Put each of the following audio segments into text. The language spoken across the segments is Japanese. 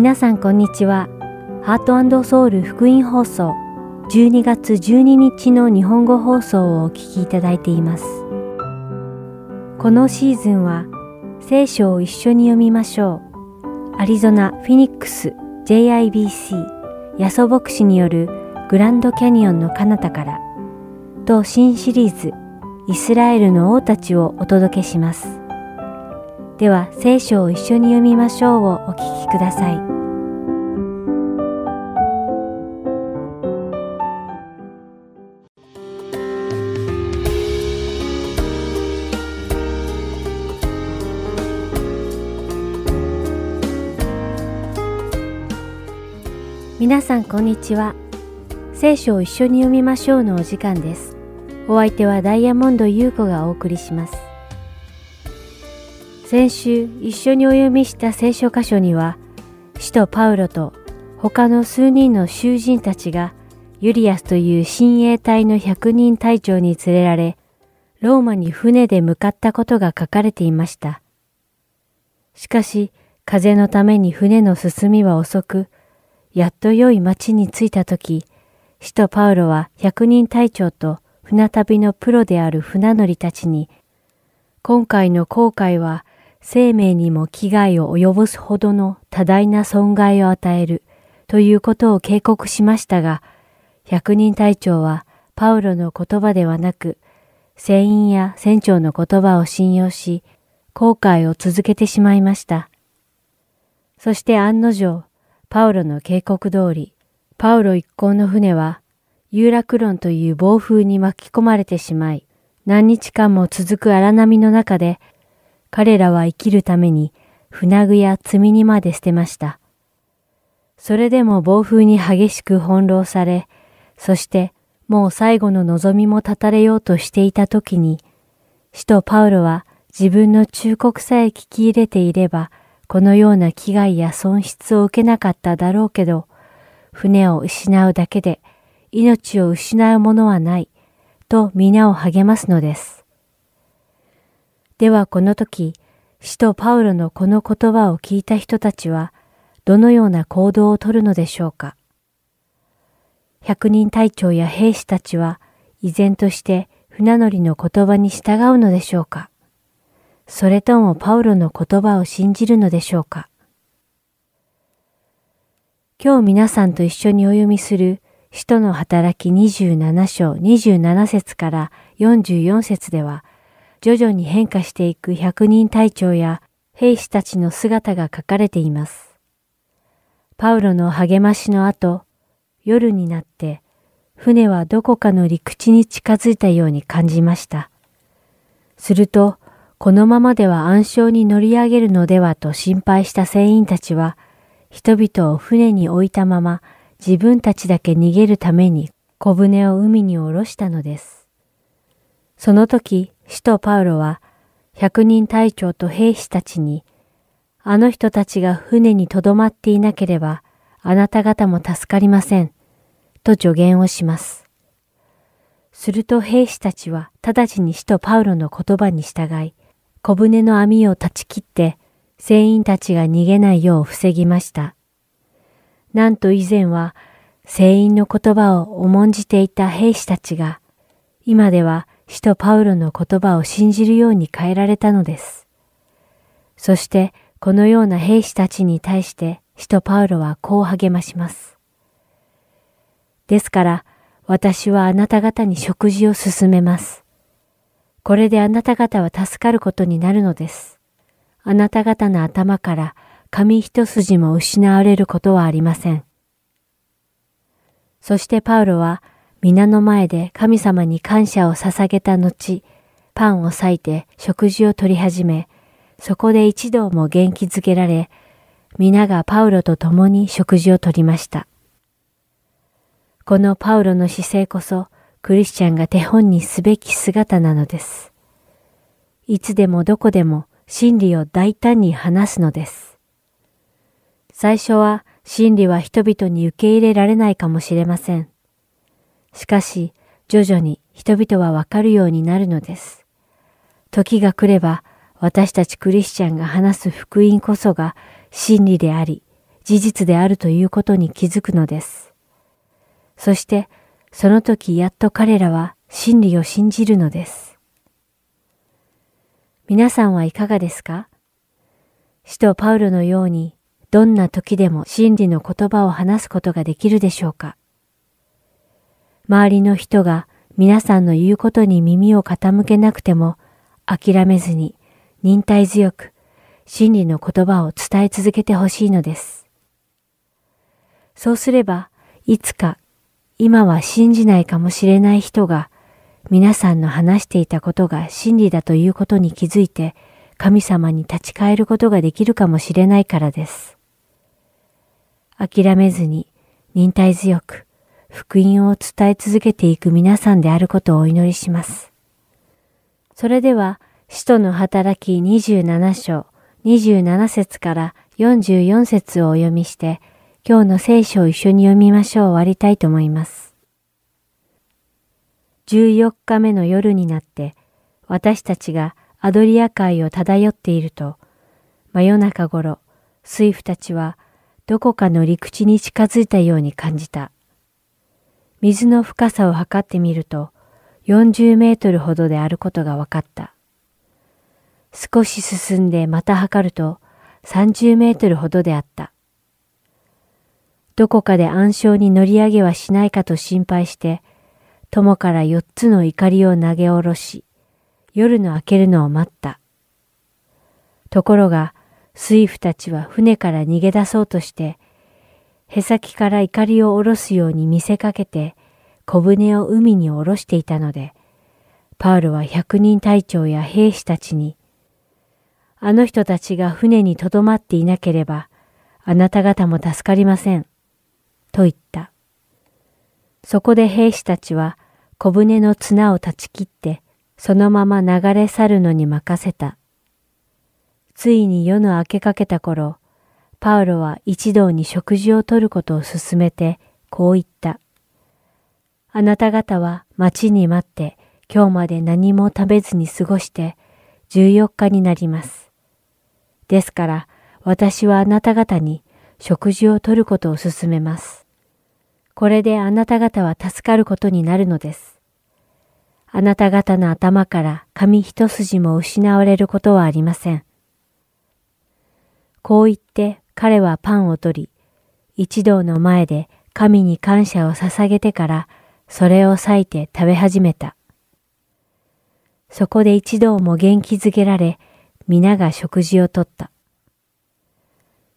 皆さんこんにちは。ハートソウル福音放送12月12日の日本語放送をお聞きいただいています。このシーズンは聖書を一緒に読みましょう。アリゾナ・フィニックス JIBC ヤソ牧師によるグランドキャニオンの彼方からと新シリーズイスラエルの王たちをお届けします。では聖書を一緒に読みましょうをお聞きください。皆さんこんにちは。聖書を一緒に読みましょうのお時間です。お相手はダイヤモンド優子がお送りします。先週一緒にお読みした聖書箇所には、使徒パウロと他の数人の囚人たちがユリアスという親衛隊の百人隊長に連れられ、ローマに船で向かったことが書かれていました。しかし、風のために船の進みは遅く、やっと良い町に着いたとき、使徒パウロは百人隊長と船旅のプロである船乗りたちに、今回の航海は生命にも危害を及ぼすほどの多大な損害を与えるということを警告しましたが、百人隊長はパウロの言葉ではなく、船員や船長の言葉を信用し、航海を続けてしまいました。そして案の定、パウロの警告通り、パウロ一行の船は、ユーラクロンという暴風に巻き込まれてしまい、何日間も続く荒波の中で彼らは生きるために船具や積み荷まで捨てました。それでも暴風に激しく翻弄され、そしてもう最後の望みも絶たれようとしていた時に、使徒パウロは自分の忠告さえ聞き入れていれば、このような危害や損失を受けなかっただろうけど、船を失うだけで命を失うものはない、と皆を励ますのです。ではこの時、使徒パウロのこの言葉を聞いた人たちは、どのような行動をとるのでしょうか。百人隊長や兵士たちは、依然として船乗りの言葉に従うのでしょうか。それともパウロの言葉を信じるのでしょうか？今日皆さんと一緒にお読みする使徒の働き27章27節から44節では、徐々に変化していく百人隊長や兵士たちの姿が書かれています。パウロの励ましの後、夜になって船はどこかの陸地に近づいたように感じました。すると、このままでは暗礁に乗り上げるのではと心配した船員たちは、人々を船に置いたまま自分たちだけ逃げるために小舟を海に下ろしたのです。その時、使徒パウロは百人隊長と兵士たちに、あの人たちが船に留まっていなければ、あなた方も助かりません、と助言をします。すると兵士たちは直ちに使徒パウロの言葉に従い、小舟の網を断ち切って、船員たちが逃げないよう防ぎました。なんと以前は、船員の言葉を重んじていた兵士たちが、今では使徒パウロの言葉を信じるように変えられたのです。そしてこのような兵士たちに対して使徒パウロはこう励まします。ですから私はあなた方に食事を進めます。これであなた方は助かることになるのです。あなた方の頭から髪一筋も失われることはありません。そしてパウロは皆の前で神様に感謝を捧げた後、パンを裂いて食事を取り始め、そこで一同も元気づけられ、皆がパウロと共に食事をとりました。このパウロの姿勢こそ、クリスチャンが手本にすべき姿なのです。いつでもどこでも真理を大胆に話すのです。最初は真理は人々に受け入れられないかもしれません。しかし、徐々に人々はわかるようになるのです。時が来れば、私たちクリスチャンが話す福音こそが真理であり、事実であるということに気づくのです。そしてその時やっと彼らは真理を信じるのです。皆さんはいかがですか？使徒パウロのようにどんな時でも真理の言葉を話すことができるでしょうか？周りの人が皆さんの言うことに耳を傾けなくても諦めずに忍耐強く真理の言葉を伝え続けてほしいのです。そうすればいつか今は信じないかもしれない人が皆さんの話していたことが真理だということに気づいて神様に立ち返ることができるかもしれないからです。諦めずに忍耐強く福音を伝え続けていく皆さんであることをお祈りします。それでは、使徒の働き27章27節から44節をお読みして、今日の聖書を一緒に読みましょう終わりたいと思います。14日目の夜になって、私たちがアドリア海を漂っていると、真夜中頃、水夫たちはどこかの陸地に近づいたように感じた。水の深さを測ってみると40メートルほどであることが分かった。少し進んでまた測ると30メートルほどであった。どこかで暗礁に乗り上げはしないかと心配して、友から4つの怒りを投げ下ろし、夜の明けるのを待った。ところが、水夫たちは船から逃げ出そうとして、へさきから怒りを下ろすように見せかけて、小舟を海に下ろしていたので、パウロは百人隊長や兵士たちに、あの人たちが船にとどまっていなければ、あなた方も助かりません。と言った。そこで兵士たちは小舟の綱を断ち切って、そのまま流れ去るのに任せた。ついに夜の明けかけた頃、パウロは一同に食事をとることを勧めて、こう言った。あなた方は町に待って今日まで何も食べずに過ごして14日になります。ですから私はあなた方に食事をとることを勧めます。これであなた方は助かることになるのです。あなた方の頭から髪一筋も失われることはありません。こう言って彼はパンを取り、一同の前で神に感謝を捧げてからそれを裂いて食べ始めた。そこで一同も元気づけられ、皆が食事をとった。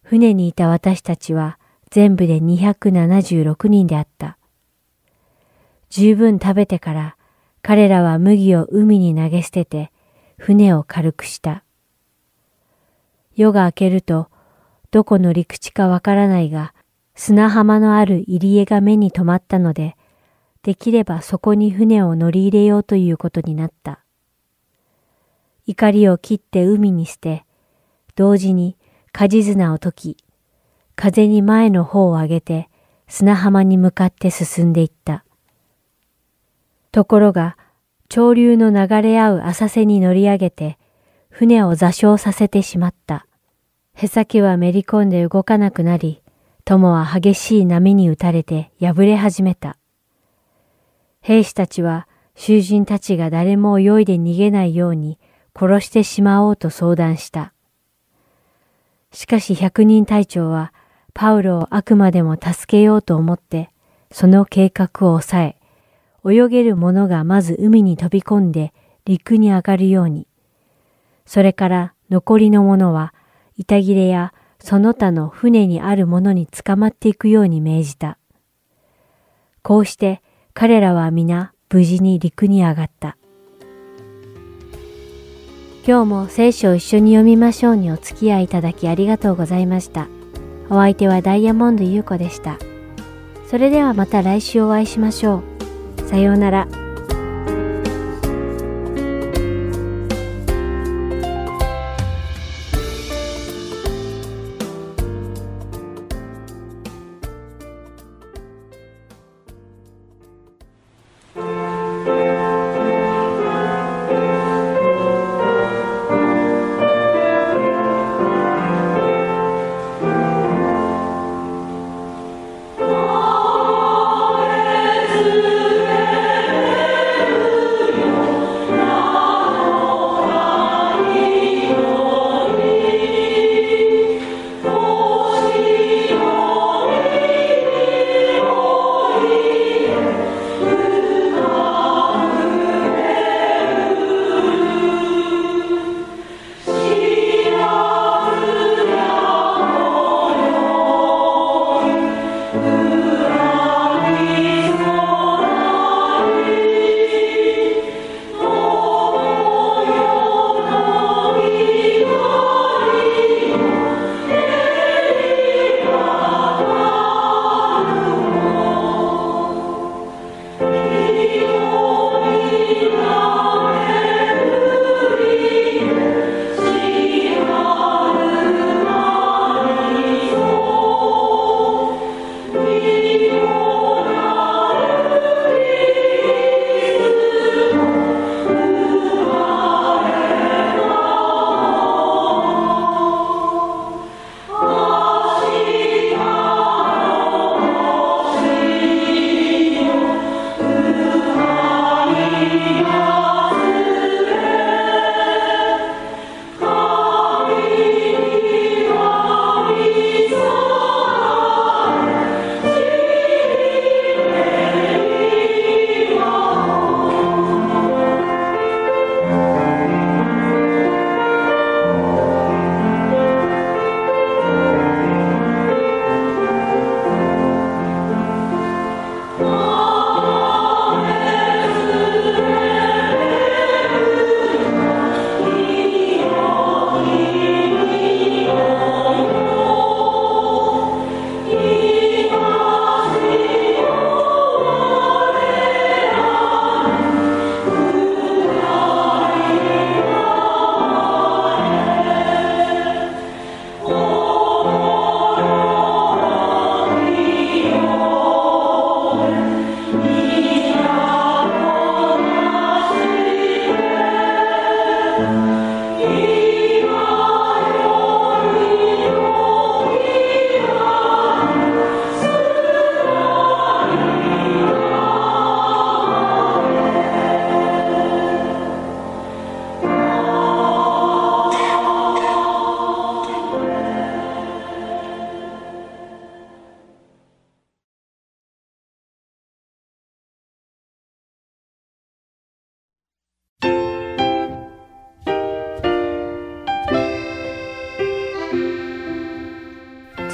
船にいた私たちは全部で276人であった。十分食べてから彼らは麦を海に投げ捨てて船を軽くした。夜が明けるとどこの陸地かわからないが砂浜のある入り江が目に留まったのでできればそこに船を乗り入れようということになった。怒りを切って海に捨て、同時に舵綱を解き、風に前の方を上げて砂浜に向かって進んでいった。ところが、潮流の流れ合う浅瀬に乗り上げて、船を座礁させてしまった。へさきはめり込んで動かなくなり、友は激しい波に打たれて破れ始めた。兵士たちは囚人たちが誰も泳いで逃げないように殺してしまおうと相談した。しかし百人隊長はパウロをあくまでも助けようと思ってその計画を抑え、泳げる者がまず海に飛び込んで陸に上がるように、それから残りの者は板切れやその他の船にある者に捕まっていくように命じた。こうして彼らは皆無事に陸に上がった。今日も聖書を一緒に読みましょうにお付き合いいただきありがとうございました。お相手はダイヤモンド優子でした。それではまた来週お会いしましょう。さようなら。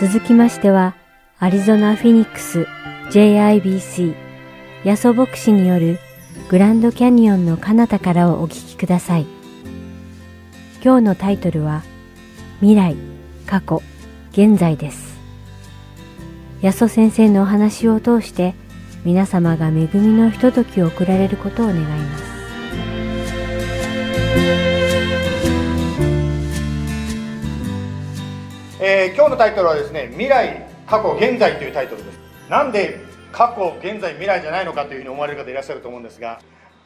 続きましては、アリゾナ・フィニックス JIBC ヤソ牧師によるグランドキャニオンの彼方からをお聞きください。今日のタイトルは未来、過去、現在です。ヤソ先生のお話を通して皆様が恵みのひとときを送られることを願います。えー、今日のタイトルはですね未来過去現在というタイトルですなんで過去現在未来じゃないのかというふうに思われる方いらっしゃると思うんですが、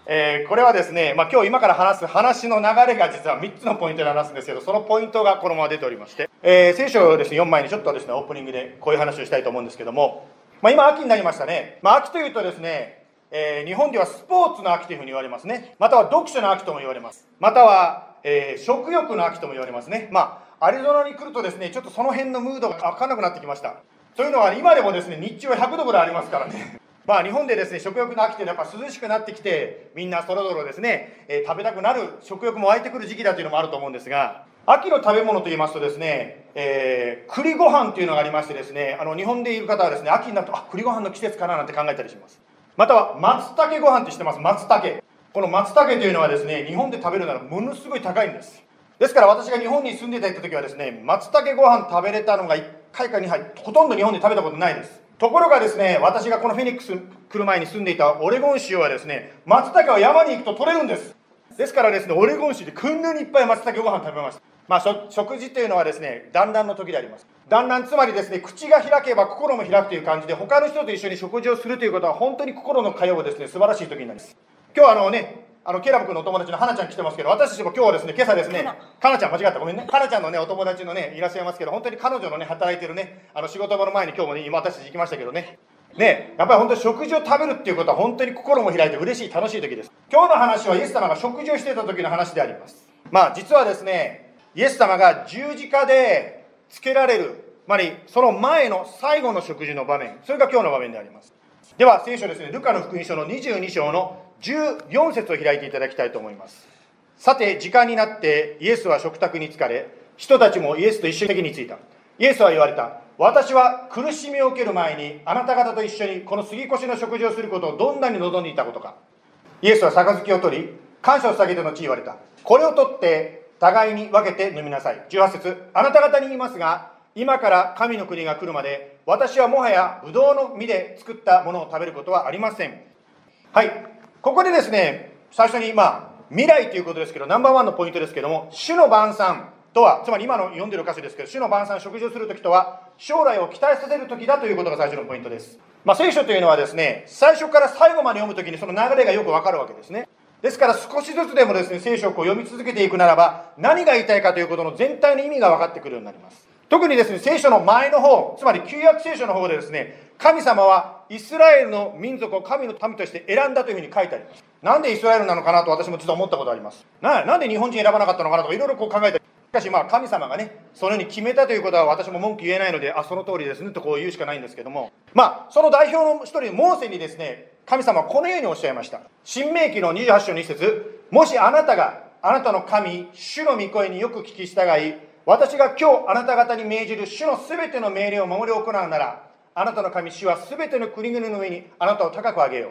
えー、これはですね、まあ、今日今から話す話の流れが実は3つのポイントで話すんですけどそのポイントがこのまま出ておりまして、えー、聖書をですね4枚にちょっとですねオープニングでこういう話をしたいと思うんですけども、まあ、今秋になりましたね、まあ、秋というとですねえー、日本ではスポーツの秋というふうに言われますね。または読書の秋とも言われます。または、えー、食欲の秋とも言われますね。まアリゾナに来るとですね、ちょっとその辺のムードが分かんなくなってきました。というのは、今でもですね、日中は100度ぐらいありますからね。まあ、日本でですね、食欲の秋ってやっぱ涼しくなってきて、みんなそろそろですね、えー、食べたくなる、食欲も湧いてくる時期だというのもあると思うんですが、秋の食べ物といいますとですね、えー、栗ご飯というのがありましてですね、あの、日本でいる方はですね、秋になると、あ、栗ご飯の季節かななんて考えたりします。または、松茸ご飯って知ってます？松茸。この松茸というのはですね、日本で食べるならものすごい高いんです。ですから私が日本に住んでた時はですね松茸ご飯食べれたのが1回か2回ほとんど日本で食べたことないです。ところがですね私がこのフェニックス来る前に住んでいたオレゴン州はですね松茸は山に行くと取れるんです。ですからですねオレゴン州でこんなにいっぱい松茸ご飯食べました。まあ食事というのはですね団らんの時であります。団らんつまりですね口が開けば心も開くという感じで他の人と一緒に食事をするということは本当に心の通うですね素晴らしい時になります。今日はあのねあのケラブ君のお友達の花ちゃん来てますけど私たちも今日はですね今朝ですねかなちゃん間違った。ごめんね。かなちゃんのねお友達のねいらっしゃいますけど本当に彼女のね働いてるねあの仕事場の前に今日もね今私たち行きましたけどね。ねやっぱり本当に食事を食べるっていうことは本当に心も開いて嬉しい楽しい時です。今日の話はイエス様が食事をしていた時の話であります。まあ実はですねイエス様が十字架でつけられるつまりその前の最後の食事の場面それが今日の場面であります。では聖書ですねルカの福音書の22章の14節を開いていただきたいと思います。さて時間になってイエスは食卓に疲れ人たちもイエスと一緒に席に着いた。イエスは言われた。私は苦しみを受ける前にあなた方と一緒にこの杉越の食事をすることをどんなに望んでいたことか。イエスは杯を取り感謝を下げてのち言われた。これを取って互いに分けて飲みなさい。18節。あなた方に言いますが今から神の国が来るまで私はもはやブドウの実で作ったものを食べることはありません。はい。ここでですね、最初に、まあ、未来ということですけど、ナンバーワンのポイントですけども、主の晩餐とは、つまり今の読んでる歌詞ですけど、主の晩餐、食事をするときとは、将来を期待させるときだということが最初のポイントです。まあ、聖書というのはですね、最初から最後まで読むときにその流れがよくわかるわけですね。ですから少しずつでもですね、聖書をこう読み続けていくならば、何が言いたいかということの全体の意味が分かってくるようになります。特にですね、聖書の前の方、つまり旧約聖書の方でですね、神様はイスラエルの民族を神の民として選んだというふうに書いてあります。なんでイスラエルなのかなと私も実は思ったことあります。ななんで日本人選ばなかったのかなとかいろいろこう考えたり。しかしまあ神様がね、そのように決めたということは私も文句言えないので、あ、その通りですねとこう言うしかないんですけども、まあその代表の一人、モーセにですね、神様はこのようにおっしゃいました。新明記の28章の一節もしあなたがあなたの神、主の御声によく聞き従い、私が今日あなた方に命じる主のすべての命令を守り行うなら、あなたの神主はすべての国々の上にあなたを高く上げよう。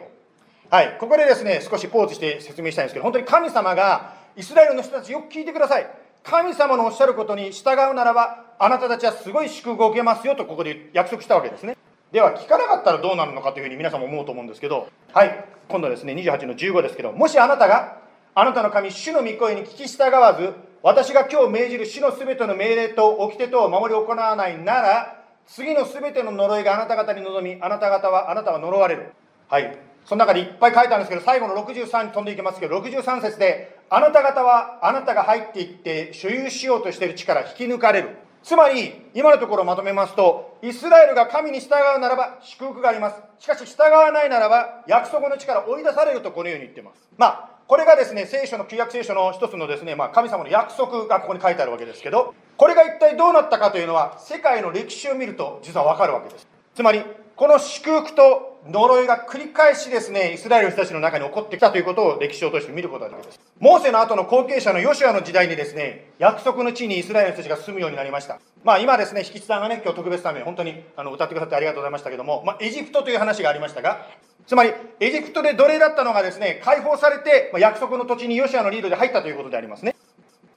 はい、ここでですね、少しポーズして説明したいんですけど、本当に神様がイスラエルの人たちよく聞いてください。神様のおっしゃることに従うならば、あなたたちはすごい祝福を受けますよとここで約束したわけですね。では、聞かなかったらどうなるのかというふうに皆さんも思うと思うんですけど、はい、今度ですね、28の15ですけど、もしあなたがあなたの神、主の御声に聞き従わず、私が今日命じる主のすべての命令と掟とを守り行わないなら、次のすべての呪いがあなた方に臨み、あなた方は、あなたは呪われる。はい。その中でいっぱい書いてあるんですけど、最後の63に飛んでいきますけど、63節で、あなた方は、あなたが入っていって所有しようとしている力引き抜かれる。つまり、今のところまとめますと、イスラエルが神に従うならば祝福があります。しかし、従わないならば、約束の力を追い出されるとこのように言ってます。まあ、これがですね、聖書の旧約聖書の一つのですね、まあ、神様の約束がここに書いてあるわけですけど、これが一体どうなったかというのは、世界の歴史を見ると実はわかるわけです。つまり、この祝福と呪いが繰り返しですね、イスラエルの人たちの中に起こってきたということを歴史を通して見ることができます。モーセの後の後継者のヨシュアの時代にですね、約束の地にイスラエルの人たちが住むようになりました。まあ今ですね、引きさんがね、今日特別ため本当にあの歌ってくださってありがとうございましたけども、まあエジプトという話がありましたが、つまりエジプトで奴隷だったのがですね、解放されて、ま、約束の土地にヨシアのリードで入ったということでありますね。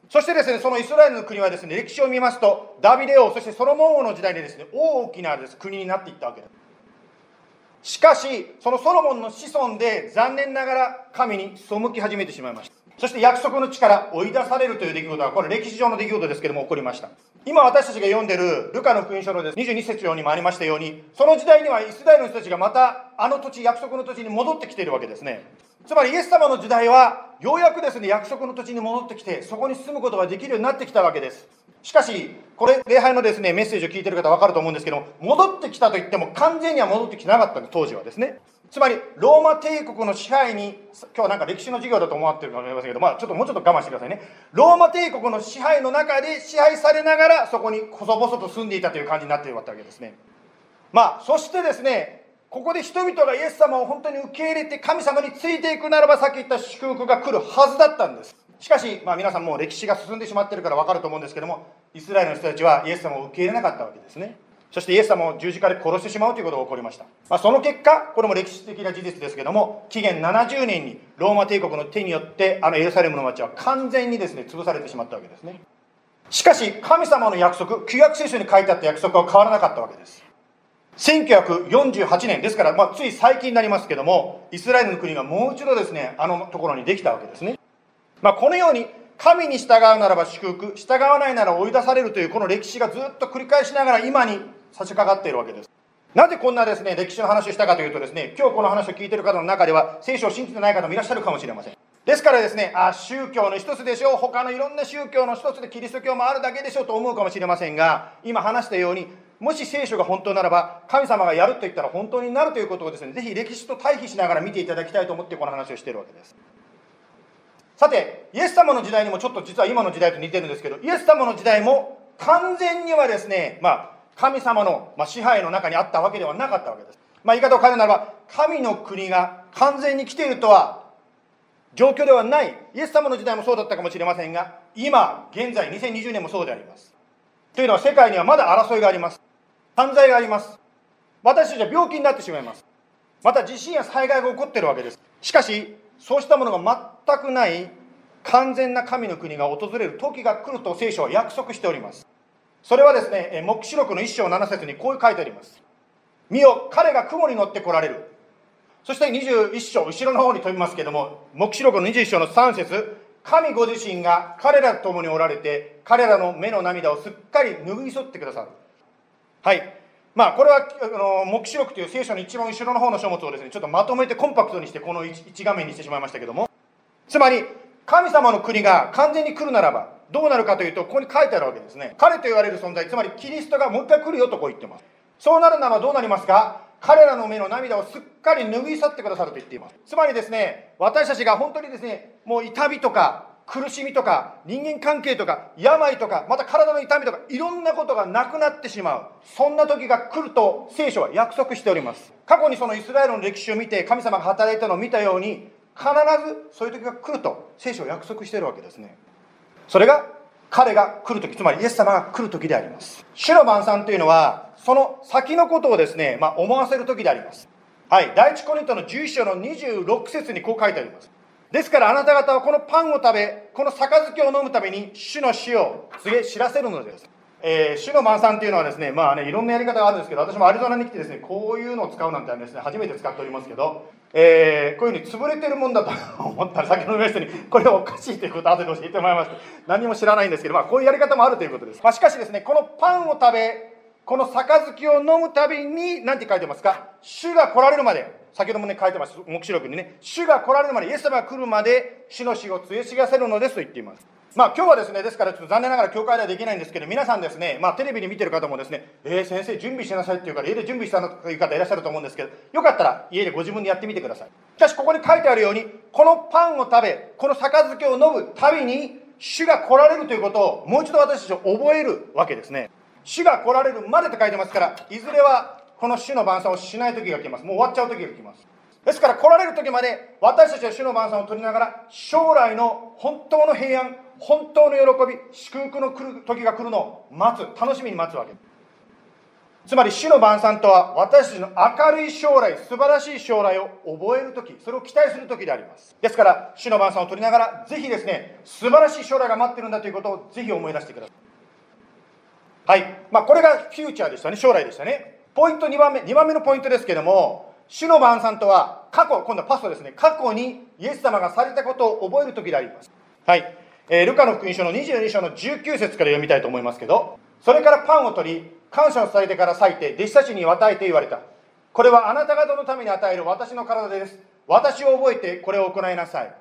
そしてですね、そのイスラエルの国はですね、歴史を見ますと、ダビデ王、そしてソロモン王の時代でですね、大きなです国になっていったわけです。しかし、そのソロモンの子孫で残念ながら神に背き始めてしまいました。そして約束の地から追い出されるという出来事は、これ歴史上の出来事ですけども起こりました。今私たちが読んでるルカの福音書のです、22節にもありましたように、その時代にはイスラエルの人たちがまたあの土地、約束の土地に戻ってきているわけですね。つまりイエス様の時代は、ようやくですね、約束の土地に戻ってきて、そこに住むことができるようになってきたわけです。しかし、これ、礼拝のですね、メッセージを聞いてる方分かると思うんですけども、戻ってきたといっても完全には戻ってきてなかったんです、当時はですね。つまり、ローマ帝国の支配に、今日はなんか歴史の授業だと思わってるかもしれませんけど、まあちょっともうちょっと我慢してくださいね。ローマ帝国の支配の中で支配されながら、そこに細々と住んでいたという感じになっているわけですね。まあ、そしてですね、ここで人々がイエス様を本当に受け入れて神様についていくならばさっき言った祝福が来るはずだったんですしかし、まあ、皆さんもう歴史が進んでしまってるから分かると思うんですけどもイスラエルの人たちはイエス様を受け入れなかったわけですねそしてイエス様を十字架で殺してしまうということが起こりました、まあ、その結果これも歴史的な事実ですけども紀元70年にローマ帝国の手によってあのエルサレムの町は完全にですね潰されてしまったわけですね。しかし神様の約束旧約聖書に書いてあった約束は変わらなかったわけです。1948年ですから、まあ、つい最近になりますけどもイスラエルの国がもう一度ですねあのところにできたわけですね、まあ、このように神に従うならば祝福従わないなら追い出されるというこの歴史がずっと繰り返しながら今に差し掛かっているわけです。なぜこんなですね歴史の話をしたかというとですね今日この話を聞いている方の中では聖書を信じてない方もいらっしゃるかもしれません。ですからですねあ宗教の一つでしょう他のいろんな宗教の一つでキリスト教もあるだけでしょうと思うかもしれませんが今話したようにもし聖書が本当ならば神様がやると言ったら本当になるということをですねぜひ歴史と対比しながら見ていただきたいと思ってこの話をしているわけです。さてイエス様の時代にもちょっと実は今の時代と似てるんですけどイエス様の時代も完全にはですねまあ神様の支配の中にあったわけではなかったわけです。まあ言い方を変えるならば神の国が完全に来ているとは状況ではない。イエス様の時代もそうだったかもしれませんが今現在2020年もそうであります。というのは世界にはまだ争いがあります。犯罪があります。私たちは病気になってしまいます。また地震や災害が起こっているわけです。しかしそうしたものが全くない完全な神の国が訪れる時が来ると聖書は約束しております。それはですね黙示録の1章7節にこう書いてあります。見よ彼が雲に乗って来られる。そして21章後ろの方に飛びますけども黙示録の21章の3節神ご自身が彼らと共におられて彼らの目の涙をすっかり拭い去ってくださる。はい。まあこれはあの黙示録という聖書の一番後ろの方の書物をですねちょっとまとめてコンパクトにしてこの 1, 画面にしてしまいましたけども。つまり神様の国が完全に来るならばどうなるかというとここに書いてあるわけですね。彼と言われる存在つまりキリストがもう一回来るよとこう言ってます。そうなるならどうなりますか？彼らの目の涙をすっかり拭い去ってくださると言っています。つまりですね私たちが本当にですねもう痛みとか苦しみとか人間関係とか病とかまた体の痛みとかいろんなことがなくなってしまう。そんな時が来ると聖書は約束しております。過去にそのイスラエルの歴史を見て神様が働いたのを見たように必ずそういう時が来ると聖書は約束しているわけですね。それが彼が来る時つまりイエス様が来る時であります。主の晩餐というのはその先のことをですね、まあ、思わせる時であります。はい第一コリントの11章の26節にこう書いてあります。ですからあなた方はこのパンを食べ、この杯を飲むために主の死を告げ知らせるのです。えー、主の晩餐っていうのはですね、まあね、いろんなやり方があるんですけど、私もアリゾナに来てですね、こういうのを使うなんてですね、初めて使っておりますけど、えー、こういうふうに潰れてるもんだと思ったら、先ほどの人に、これおかしいということを後で教えてもらいました。何も知らないんですけど、まあ、こういうやり方もあるということです。まあ、しかしですね、このパンを食べ、この杯を飲むたびに、何て書いてますか？主が来られるまで、先ほどもね、書いてます、黙示録にね、主が来られるまで、イエス様が来るまで、主の死を告げ知らせるのですと言っています。まあ今日はですね、ですからちょっと残念ながら教会ではできないんですけど、皆さんですね、まあテレビに見てる方もですね、えー、先生準備しなさいって言うから家で準備したのという方いらっしゃると思うんですけど、よかったら家でご自分でやってみてください。しかしここに書いてあるように、このパンを食べ、この杯を飲むたびに、主が来られるということをもう一度私たちは覚えるわけですね。主が来られるまでと書いてますから、いずれはこの主の晩餐をしない時が来ますもう終わっちゃう時が来ますですから来られる時まで私たちは主の晩餐を取りながら将来の本当の平安本当の喜び祝福の来る時が来るのを待つ楽しみに待つわけ。つまり主の晩餐とは私たちの明るい将来素晴らしい将来を覚える時それを期待する時であります。ですから主の晩餐を取りながらぜひですね素晴らしい将来が待ってるんだということをぜひ思い出してください。はい。まあこれがフューチャーでしたね。将来でしたね。ポイント2番目2番目のポイントですけども主の晩餐とは過去今度はパストですね。過去にイエス様がされたことを覚える時であります。はい。えー、ルカの福音書の22章の19節から読みたいと思いますけど、それからパンを取り、感謝をされてから裂いて、弟子たちに与えて言われた。これはあなた方のために与える私の体です。私を覚えてこれを行いなさい。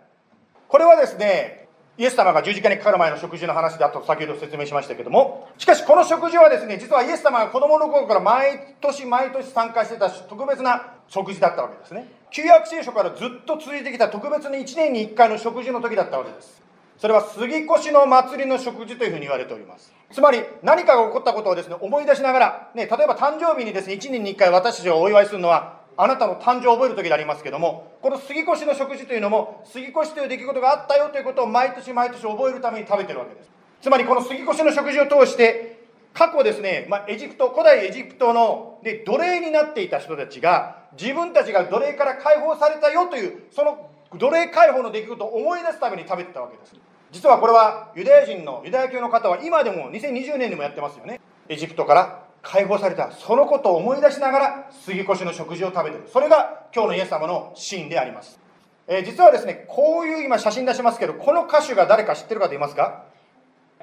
これはですね、イエス様が十字架にかかる前の食事の話だと先ほど説明しましたけども、しかしこの食事はですね、実はイエス様が子供の頃から毎年毎年参加してた特別な食事だったわけですね。旧約聖書からずっと続いてきた特別に1年に1回の食事の時だったわけです。それは杉越の祭りの食事というふうに言われております。つまり何かが起こったことをですね、思い出しながら、ね、例えば誕生日にですね、1年に1回私たちがお祝いするのは、あなたの誕生を覚える時でありますけども、この杉越の食事というのも、杉越という出来事があったよということを毎年毎年覚えるために食べてるわけです。つまりこの杉越の食事を通して、過去ですね、まあ、エジプト、古代エジプトので奴隷になっていた人たちが、自分たちが奴隷から解放されたよという、その奴隷解放の出来事を思い出すために食べてたわけです。実はこれはユダヤ人のユダヤ教の方は今でも2020年にもやってますよね。エジプトから解放されたそのことを思い出しながら杉越の食事を食べてる。それが今日のイエス様のシーンであります、えー、実はですねこういう今写真出しますけどこの歌手が誰か知ってる方いますか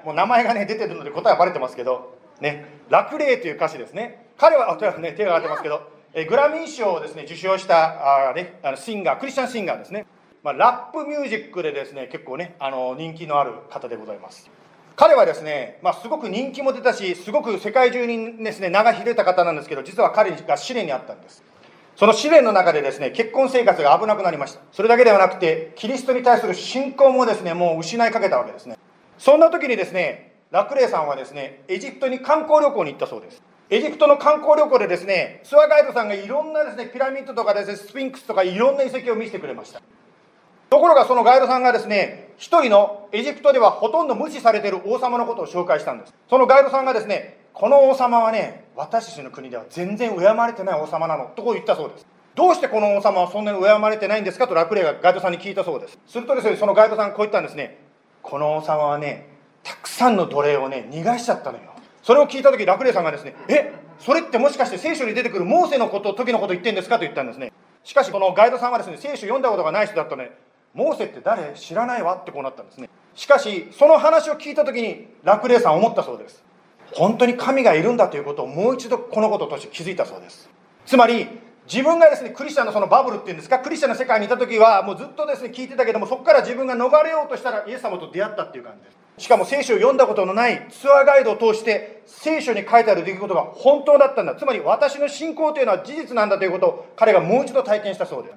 もう名前がね出てるので答えはバレてますけどね楽霊という歌手ですね。彼は、ね、手が挙がってますけどえグラミー賞をですね受賞したあ、ね、あのシンガークリスチャンシンガーですね。まあ、ラップミュージックでですね結構ねあの人気のある方でございます。彼はですね、まあ、すごく人気も出たしすごく世界中にですね名が秀でた方なんですけど実は彼が試練にあったんです。その試練の中でですね結婚生活が危なくなりました。それだけではなくてキリストに対する信仰もですねもう失いかけたわけですね。そんな時にですねラクレイさんはですねエジプトに観光旅行に行ったそうです。エジプトの観光旅行でですねツアーガイドさんがいろんなですねピラミッドとかですねスフィンクスとかいろんな遺跡を見せてくれました。ところがそのガイドさんがですね、一人のエジプトではほとんど無視されている王様のことを紹介したんです。そのガイドさんがですね、この王様はね、私たちの国では全然敬われてない王様なの、とこう言ったそうです。どうしてこの王様はそんなに敬われてないんですか？とラクレイがガイドさんに聞いたそうです。するとですね、そのガイドさんこう言ったんですね、この王様はね、たくさんの奴隷をね、逃がしちゃったのよ。それを聞いた時ラクレさんがですね、え、それってもしかして聖書に出てくるモーセのこと、時のこと言ってんですか？と言ったんですね。しかしこのガイドさんはですね、聖書読んだことがない人だったので、モーセって誰？知らないわってこうなったんですね。しかしその話を聞いた時にラクレイさん思ったそうです。本当に神がいるんだということをもう一度このこととして気づいたそうです。つまり自分がですねクリスチャンのそのバブルっていうんですか？クリスチャンの世界にいた時はもうずっとですね聞いてたけどもそこから自分が逃れようとしたらイエス様と出会ったっていう感じです。しかも聖書を読んだことのないツアーガイドを通して聖書に書いてある出来事が本当だったんだ。つまり私の信仰というのは事実なんだということを彼がもう一度体験したそうです。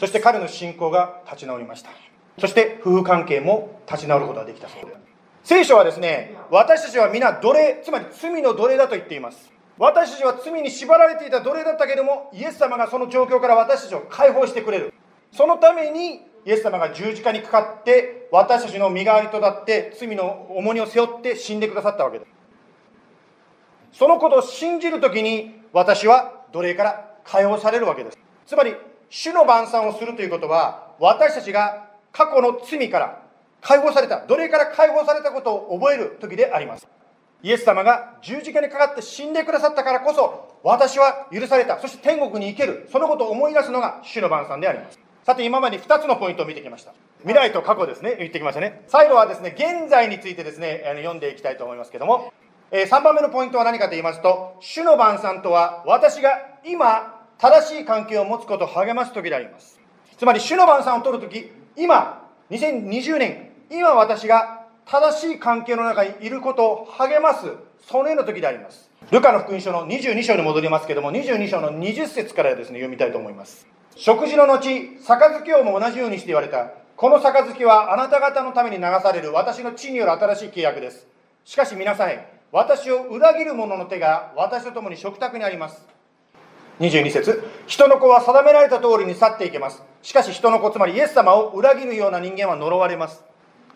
そして彼の信仰が立ち直りました。そして夫婦関係も立ち直ることができたそうで。す聖書はですね私たちは皆奴隷つまり罪の奴隷だと言っています。私たちは罪に縛られていた奴隷だったけどもイエス様がその状況から私たちを解放してくれる。そのためにイエス様が十字架にかかって私たちの身代わりとなって罪の重荷を背負って死んでくださったわけです。そのことを信じるときに私は奴隷から解放されるわけです。つまり主の晩餐をするということは、私たちが過去の罪から解放された、奴隷から解放されたことを覚える時であります。イエス様が十字架にかかって死んでくださったからこそ、私は許された、そして天国に行ける、そのことを思い出すのが主の晩餐であります。さて、今まで2つのポイントを見てきました。未来と過去ですね、言ってきましたね。最後はですね、現在についてですね、読んでいきたいと思いますけども、3番目のポイントは何かと言いますと、主の晩餐とは、私が今正しい関係を持つことを励ます時であります。つまり主の晩餐を取る時今2020年今私が正しい関係の中にいることを励ますそのような時であります。ルカの福音書の22章に戻りますけども22章の20節からですね読みたいと思います。食事の後杯をも同じようにして言われた。この杯はあなた方のために流される私の地による新しい契約です。しかし皆さん私を裏切る者の手が私と共に食卓にあります。22節。人の子は定められた通りに去っていけます。しかし人の子つまりイエス様を裏切るような人間は呪われます。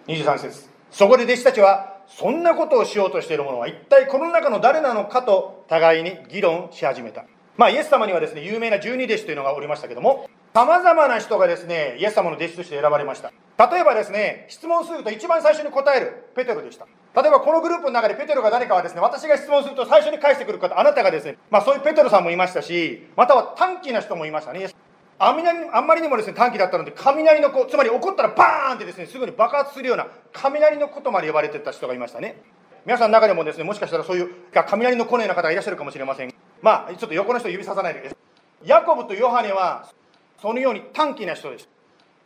23節。そこで弟子たちはそんなことをしようとしている者は一体この中の誰なのかと互いに議論し始めた。まあイエス様にはですね有名な十二弟子というのがおりましたけどもさまざまな人がですねイエス様の弟子として選ばれました。例えばですね質問すると一番最初に答えるペテロでした。例えばこのグループの中でペテロが誰かはですね私が質問すると最初に返してくる方あなたがですねまあそういうペテロさんもいましたしまたは短気な人もいましたね。あんあんまりにもですね短気だったので雷の子つまり怒ったらバーンってですねすぐに爆発するような雷の子とまで呼ばれてた人がいましたね。皆さんの中でもですねもしかしたらそういう雷の子のような方がいらっしゃるかもしれません。まあちょっと横の人指ささないでヤコブとヨハネはそのように短気な人です。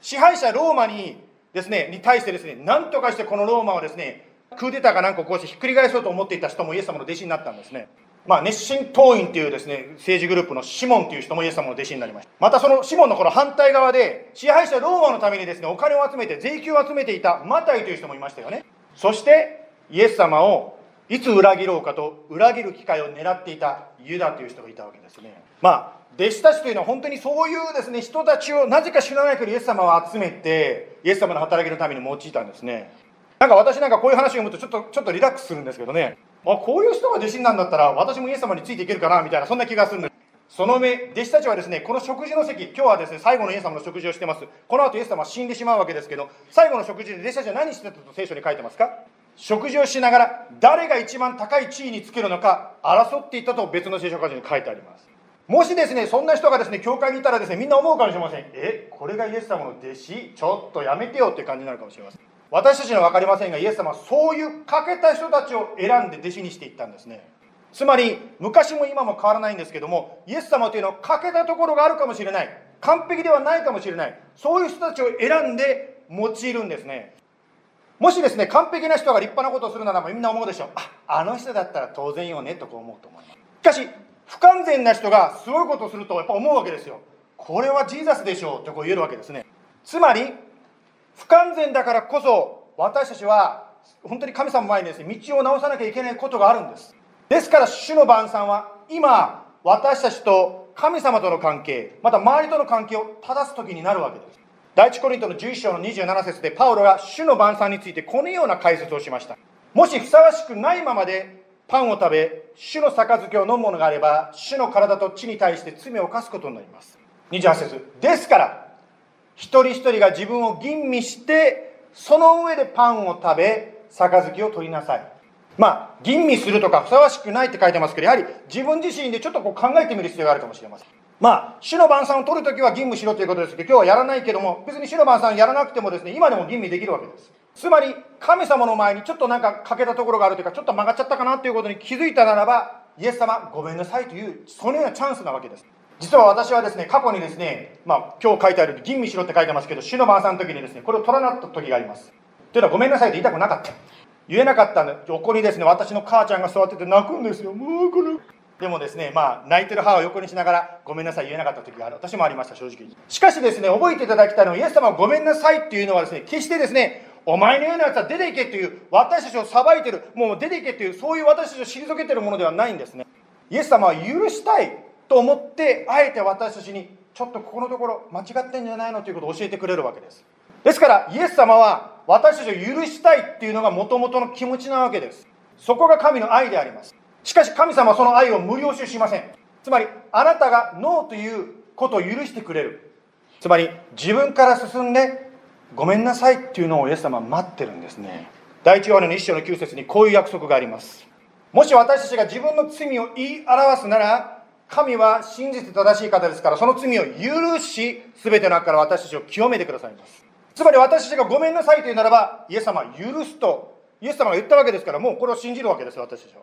支配者ローマにですねに対してですね何とかしてこのローマをですねクーデターかなんかこうしてひっくり返そうと思っていた人もイエス様の弟子になったんですね。まあ、熱心党員というですね政治グループのシモンという人もイエス様の弟子になりました。またそのシモンのこの反対側で支配者ローマのためにですねお金を集めて税金を集めていたマタイという人もいましたよね。そしてイエス様をいつ裏切ろうかと裏切る機会を狙っていたユダという人がいたわけですね。まあ弟子たちというのは本当にそういうですね人たちをなぜか知らないけどイエス様を集めてイエス様の働きのために用いたんですね。なんか私なんかこういう話を読むとちょっとちょっとリラックスするんですけどね。あこういう人が弟子なんだったら私もイエス様についていけるかなみたいなそんな気がするんです。その上弟子たちはですねこの食事の席今日はですね最後のイエス様の食事をしてます。この後イエス様は死んでしまうわけですけど最後の食事で弟子たちは何してたと聖書に書いてますか？食事をしながら誰が一番高い地位につけるのか争っていったと別の聖書箇所に書いてあります。もしですねそんな人がですね教会にいたらですねみんな思うかもしれません。えこれがイエス様の弟子？ちょっとやめてよって感じになるかもしれません。私たちには分かりませんがイエス様はそういう欠けた人たちを選んで弟子にしていったんですね。つまり昔も今も変わらないんですけどもイエス様というのは欠けたところがあるかもしれない。完璧ではないかもしれない。そういう人たちを選んで用いるんですね。もしですね完璧な人が立派なことをするならばみんな思うでしょう。ああの人だったら当然よねとこう思うと思います。しかし不完全な人がすごいことをするとやっぱ思うわけですよ。これはジーザスでしょう。とこう言えるわけですね。つまり不完全だからこそ私たちは本当に神様前にですね道を直さなきゃいけないことがあるんです。ですから主の晩餐は今私たちと神様との関係また周りとの関係を正す時になるわけです。第一コリントの11章の27節でパウロが主の晩餐についてこのような解説をしました。もしふさわしくないままでパンを食べ主の杯を飲むものがあれば主の体と血に対して罪を犯すことになります。28節ですから一人一人が自分を吟味してその上でパンを食べ杯を取りなさい。まあ吟味するとかふさわしくないって書いてますけどやはり自分自身でちょっとこう考えてみる必要があるかもしれません。まあ主の晩餐を取るときは吟味しろということですけど今日はやらないけども別に主の晩餐やらなくてもですね今でも吟味できるわけです。つまり神様の前にちょっとなんか欠けたところがあるというかちょっと曲がっちゃったかなということに気づいたならばイエス様ごめんなさいというそのようなチャンスなわけです実は私はですね、過去にですね、まあ、今日書いてある吟味しろって書いてますけど、主の晩餐の時にですね、これを取らなった時があります。というのは、ごめんなさいと言いたくなかった。言えなかったんで、横にですね、私の母ちゃんが座ってて泣くんですよ。もうこれ。でもですね、まあ、泣いてる母を横にしながら、ごめんなさい、言えなかった時がある。私もありました、正直。しかしですね、覚えていただきたいのは、イエス様はごめんなさいっていうのはですね、決してですね、お前のようなやつは出ていけっていう、私たちを裁いてる、もう出ていけっていう、そういう私たちを退けてるものではないんですね。イエス様は許したい。と思ってあえて私たちにちょっとここのところ間違ってんじゃないのということを教えてくれるわけですですからイエス様は私たちを許したいっていうのがもともとの気持ちなわけですそこが神の愛でありますしかし神様はその愛を無料視しませんつまりあなたがノーということを許してくれるつまり自分から進んでごめんなさいっていうのをイエス様は待ってるんですね第一ヨハネの一章の9節にこういう約束がありますもし私たちが自分の罪を言い表すなら神は真実正しい方ですから、その罪を許し、すべての中から私たちを清めてくださいます。つまり私たちがごめんなさいというならば、イエス様は許すと、イエス様が言ったわけですから、もうこれを信じるわけです、私たちは。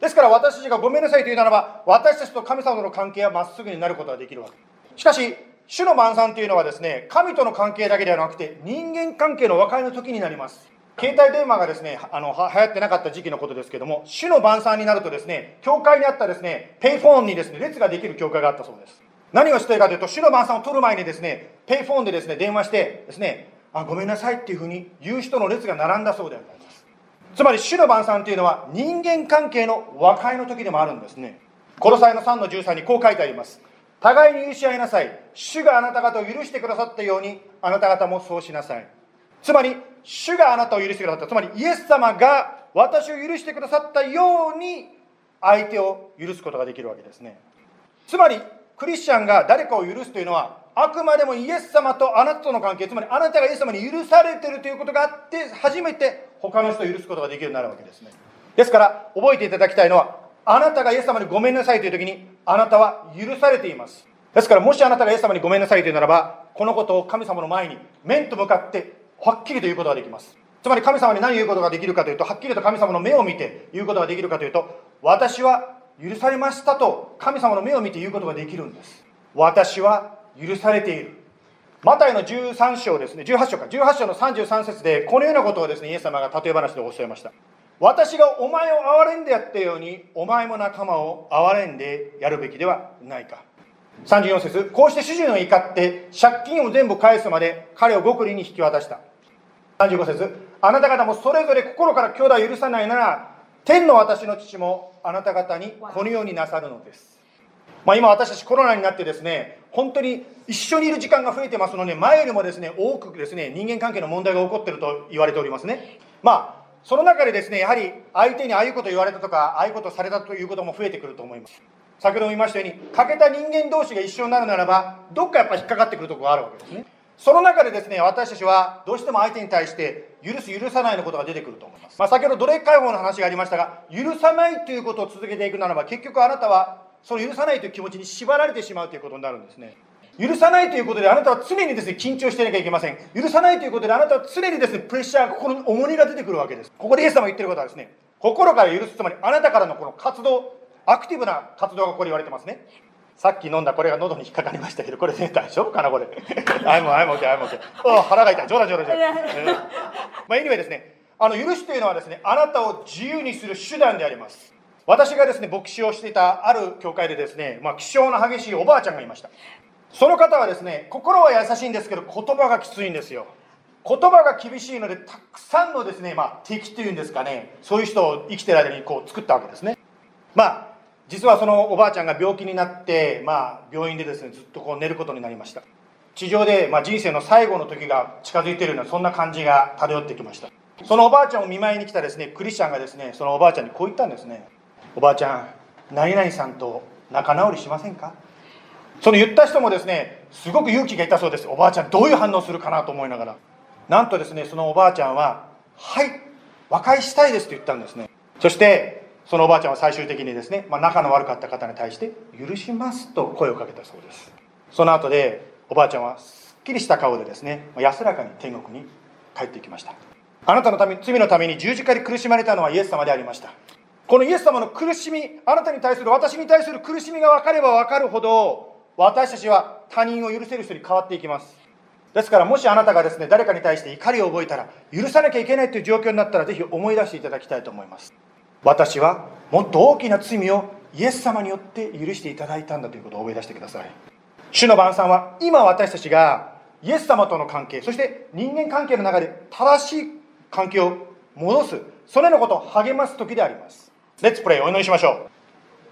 ですから私たちがごめんなさいというならば、私たちと神様との関係はまっすぐになることができるわけ。しかし、主の晩餐というのはですね、神との関係だけではなくて、人間関係の和解の時になります。携帯電話がですね、あの、流行ってなかった時期のことですけども、主の晩餐になるとですね、教会にあったですね、ペイフォンにですね、列ができる教会があったそうです。何をしているかというと、主の晩餐を取る前にですね、ペイフォンでですね、電話してですね、あ、ごめんなさいっていうふうに言う人の列が並んだそうであります。つまり、主の晩餐というのは人間関係の和解の時でもあるんですね。コロサイの3の13にこう書いてあります。互いに許し合いなさい。主があなた方を許してくださったようにあなた方もそうしなさい。つまり主があなたを許してくださった。つまりイエス様が私を許してくださったように相手を許すことができるわけですね。つまりクリスチャンが誰かを許すというのはあくまでもイエス様とあなたとの関係。つまりあなたがイエス様に許されているということがあって初めて他の人を許すことができるようになるわけですね。ですから覚えていただきたいのはあなたがイエス様にごめんなさいという時にあなたは許されています。ですからもしあなたがイエス様にごめんなさいというならばこのことを神様の前に面と向かってはっきりと言うことができます。つまり神様に何言うことができるかというとはっきりと神様の目を見て言うことができるかというと私は許されましたと神様の目を見て言うことができるんです。私は許されている。マタイの13章ですね。18章か。18章の33節でこのようなことをですねイエス様が例え話でおっしゃいました。私がお前を憐れんでやったようにお前も仲間を憐れんでやるべきではないか。34節こうして主人を怒って借金を全部返すまで彼を極利に引き渡した。35節あなた方もそれぞれ心から兄弟を許さないなら天の私の父もあなた方にこのようになさるのです。まあ、今私たちコロナになってですね本当に一緒にいる時間が増えてますので前よりもですね多くですね人間関係の問題が起こっていると言われておりますね。まあその中でですねやはり相手にああいうこと言われたとかああいうことされたということも増えてくると思います。先ほども言いましたように欠けた人間同士が一緒になるならばどっかやっぱ引っかかってくるところがあるわけですね。その中でですね私たちはどうしても相手に対して許す許さないのことが出てくると思います、まあ、先ほど奴隷解放の話がありましたが許さないということを続けていくならば結局あなたはその許さないという気持ちに縛られてしまうということになるんですね。許さないということであなたは常にですね緊張していなきゃいけません。許さないということであなたは常にですねプレッシャー心に重荷が出てくるわけです。ここでイエス様が言ってることはですね心から許すつまりあなたからのこの活動アクティブな活動がここで言われてますね。さっき飲んだこれが喉に引っかかりましたけどこれね大丈夫かなこれ。あいもあいもけあいもけあ腹が痛い。ジョラジョラジョラ、えー、まあ anyway ですねあの許しというのはですねあなたを自由にする手段であります。私がですね牧師をしていたある教会でですね、まあ、気性の激しいおばあちゃんがいましたその方はですね心は優しいんですけど言葉がきついんですよ。言葉が厳しいのでたくさんのですね、まあ、敵というんですかねそういう人を生きてる間にこう作ったわけですね。まあ実はそのおばあちゃんが病気になって、まあ、病院でですねずっとこう寝ることになりました。地上で、まあ、人生の最後の時が近づいているようなそんな感じが漂ってきました。そのおばあちゃんを見舞いに来たですねクリスチャンがですねそのおばあちゃんにこう言ったんですね。おばあちゃん何々さんと仲直りしませんか？その言った人もですねすごく勇気がいたそうです。おばあちゃんどういう反応するかなと思いながら。なんとですねそのおばあちゃんは「はい和解したいです」と言ったんですね。そしてそのおばあちゃんは最終的にですね、まあ、仲の悪かった方に対して「許します」と声をかけたそうです。その後でおばあちゃんはすっきりした顔でですね安らかに天国に帰っていきました。あなたのため罪のために十字架に苦しまれたのはイエス様でありました。このイエス様の苦しみあなたに対する私に対する苦しみが分かれば分かるほど私たちは他人を許せる人に変わっていきます。ですからもしあなたがですね誰かに対して怒りを覚えたら許さなきゃいけないという状況になったらぜひ思い出していただきたいと思います。私はもっと大きな罪をイエス様によって許していただいたんだということを思い出してください。主の晩餐は今私たちがイエス様との関係そして人間関係の中で正しい関係を戻すそれのことを励ます時であります。レッツプレイお祈りしましょ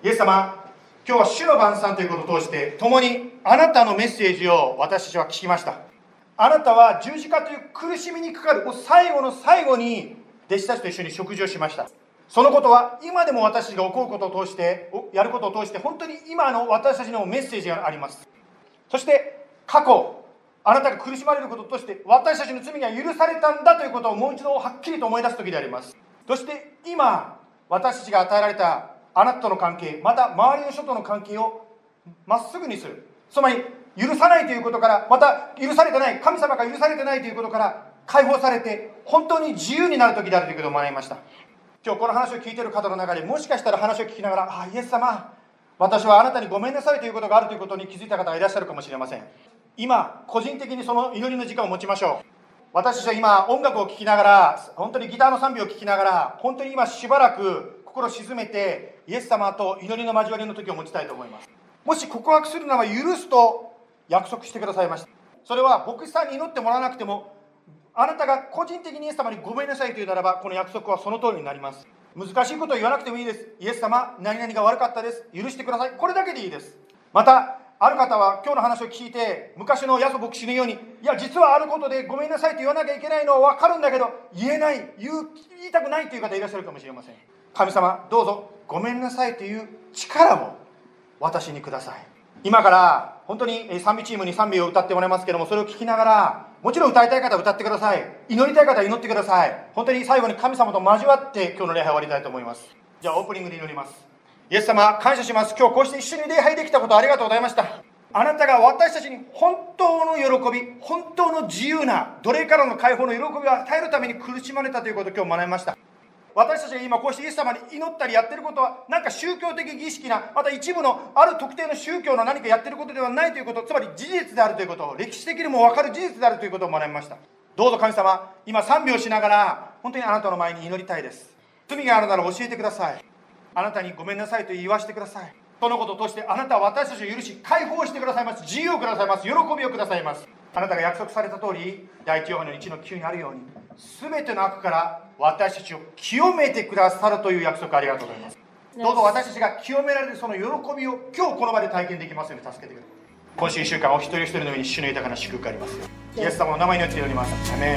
う。イエス様今日は主の晩餐ということを通して共にあなたのメッセージを私たちは聞きました。あなたは十字架という苦しみにかかる最後の最後に弟子たちと一緒に食事をしました。そのことは今でも私たちが起こることを通してやることを通して本当に今の私たちのメッセージがあります。そして過去あなたが苦しまれることとして私たちの罪が許されたんだということをもう一度はっきりと思い出す時であります。そして今私たちが与えられたあなたとの関係また周りの人との関係をまっすぐにする。つまり許さないということからまた許されてない神様が許されてないということから解放されて本当に自由になる時であるということを学びました。今日この話を聞いている方の中でもしかしたら話を聞きながら「あイエス様。私はあなたにごめんなさい」ということがあるということに気づいた方がいらっしゃるかもしれません。今個人的にその祈りの時間を持ちましょう。私たちは今音楽を聴きながら本当にギターの賛美を聴きながら本当に今しばらく心を沈めてイエス様と祈りの交わりの時を持ちたいと思います。もし告白するなら許すと約束してくださいました。それは牧師さんに祈ってもらわなくてもあなたが個人的にイエス様にごめんなさいというならばこの約束はその通りになります。難しいことを言わなくてもいいです。イエス様何々が悪かったです。許してください。これだけでいいです。またある方は今日の話を聞いて昔のヤソ牧師のようにいや実はあることでごめんなさいと言わなきゃいけないのは分かるんだけど言えない言いたくないという方いらっしゃるかもしれません。神様どうぞ。ごめんなさいという力を私にください。今から本当に賛美チームに賛美を歌ってもらいますけどもそれを聞きながらもちろん歌いたい方は歌ってください。祈りたい方は祈ってください。本当に最後に神様と交わって今日の礼拝を終わりたいと思います。じゃあオープニングで祈ります。イエス様感謝します。今日こうして一緒に礼拝できたことありがとうございました。あなたが私たちに本当の喜び本当の自由な奴隷からの解放の喜びを与えるために苦しまれたということを今日学びました。私たちが今こうしてイエス様に祈ったりやってることはなんか宗教的儀式なまた一部のある特定の宗教の何かやってることではないということつまり事実であるということ歴史的にも分かる事実であるということを学びました。どうぞ神様今賛美をしながら本当にあなたの前に祈りたいです。罪があるなら教えてください。あなたにごめんなさいと言わせてください。そのことを通してあなたは私たちを許し解放してくださいます。自由をくださいます。喜びをくださいます。あなたが約束された通り第一ヨハネの1の9にあるように全ての悪から私たちを清めてくださるという約束ありがとうございます。どうぞ私たちが清められるその喜びを今日この場で体験できますように助けてください。今週1週間お一人一人の上に主の豊かな祝福がありますイエス様の名前によって祈ります。アメ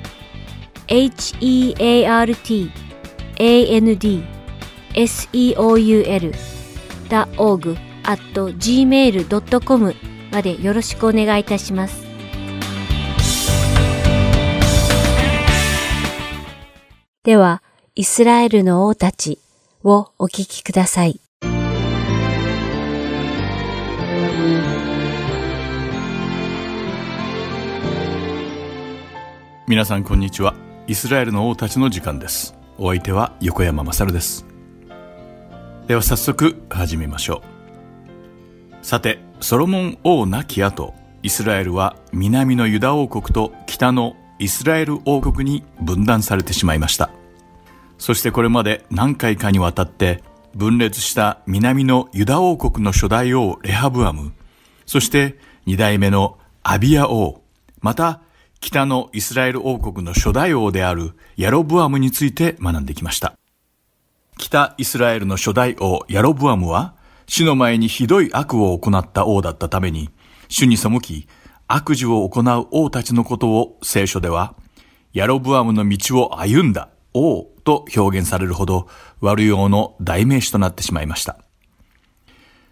heartandseoul.org at gmail.com までよろしくお願いいたします。では、イスラエルの王たちをお聞きください。皆さんこんにちは。イスラエルの王たちの時間ですお相手は横山まさるです。では早速始めましょう。さて、ソロモン王亡き後、イスラエルは南のユダ王国と北のイスラエル王国に分断されてしまいました。そしてこれまで何回かにわたって分裂した南のユダ王国の初代王レハブアム、そして二代目のアビア王、また北のイスラエル王国の初代王であるヤロブアムについて学んできました。北イスラエルの初代王ヤロブアムは、主の前にひどい悪を行った王だったために、主に背き、悪事を行う王たちのことを聖書では、ヤロブアムの道を歩んだ王と表現されるほど悪い王の代名詞となってしまいました。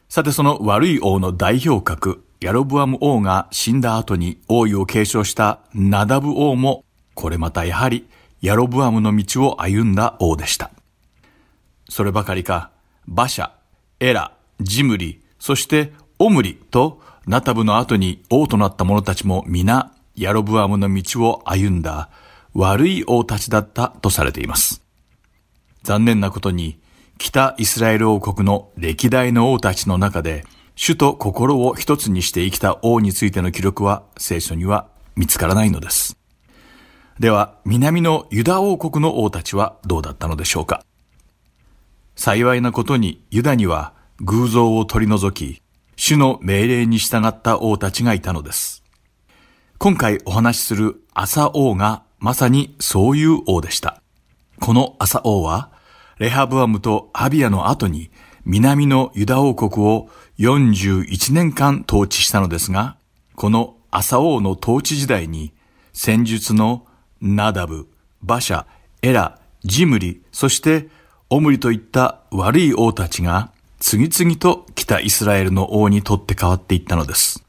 さてその悪い王の代表格、ヤロブアム王が死んだ後に王位を継承したナダブ王も、これまたやはりヤロブアムの道を歩んだ王でした。そればかりか、馬車、エラ、ジムリ、そしてオムリとナタブの後に王となった者たちも皆ヤロブアムの道を歩んだ悪い王たちだったとされています。残念なことに北イスラエル王国の歴代の王たちの中で主と心を一つにして生きた王についての記録は聖書には見つからないのです。では、南のユダ王国の王たちはどうだったのでしょうか幸いなことにユダには偶像を取り除き、主の命令に従った王たちがいたのです。今回お話しする朝王がまさにそういう王でした。この朝王は、レハブアムとアビアの後に南のユダ王国を41年間統治したのですが、この朝王の統治時代に戦術のナダブ、バシャ、エラ、ジムリ、そしてオムリといった悪い王たちが次々と北イスラエルの王にとって変わっていったのです。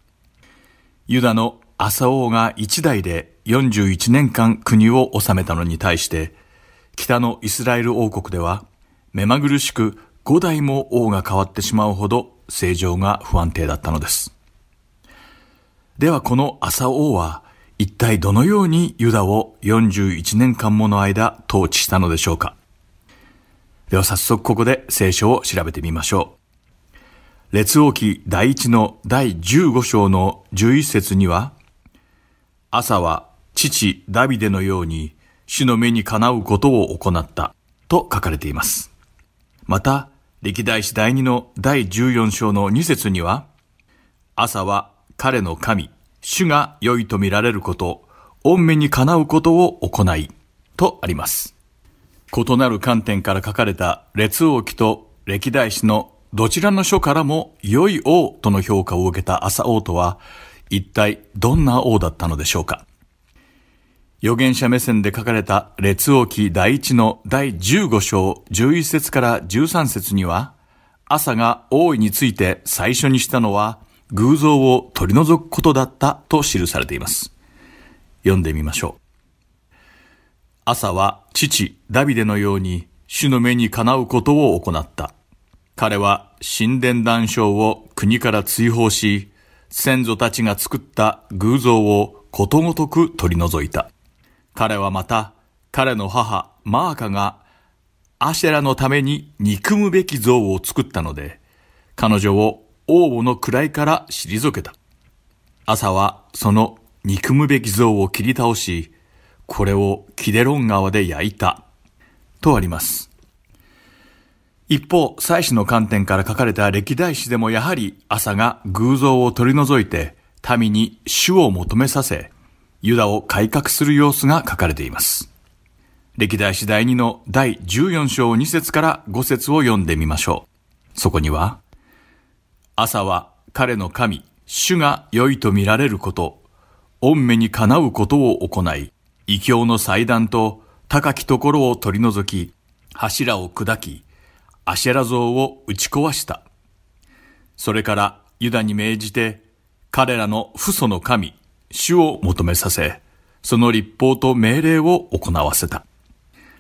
ユダの朝王が一代で41年間国を治めたのに対して、北のイスラエル王国では目まぐるしく5代も王が変わってしまうほど政情が不安定だったのです。ではこの朝王は一体どのようにユダを41年間もの間統治したのでしょうかでは早速ここで聖書を調べてみましょう。列王記第一の第15章の11節には、朝は父ダビデのように主の目にかなうことを行ったと書かれています。また、歴代史第二の第14章の2節には、朝は彼の神、主が良いと見られること、御目にかなうことを行い、とあります。異なる観点から書かれた列王記と歴代史のどちらの書からも良い王との評価を受けた朝王とは一体どんな王だったのでしょうか預言者目線で書かれた列王記第一の第15章11節から13節には朝が王位について最初にしたのは偶像を取り除くことだったと記されています。読んでみましょう。朝は父ダビデのように主の目にかなうことを行った。彼は神殿断章を国から追放し、先祖たちが作った偶像をことごとく取り除いた。彼はまた、彼の母マーカがアシェラのために憎むべき像を作ったので、彼女を王母の位から退けた。朝はその憎むべき像を切り倒し、これをキデロン川で焼いた。とあります。一方、祭祀の観点から書かれた歴代史でもやはり朝が偶像を取り除いて民に主を求めさせ、ユダを改革する様子が書かれています。歴代史第2の第14章2節から5節を読んでみましょう。そこには、朝は彼の神、主が良いと見られること、御目にかなうことを行い、異教の祭壇と高きところを取り除き、柱を砕き、アシェラ像を打ち壊した。それからユダに命じて、彼らの父祖の神、主を求めさせ、その立法と命令を行わせた。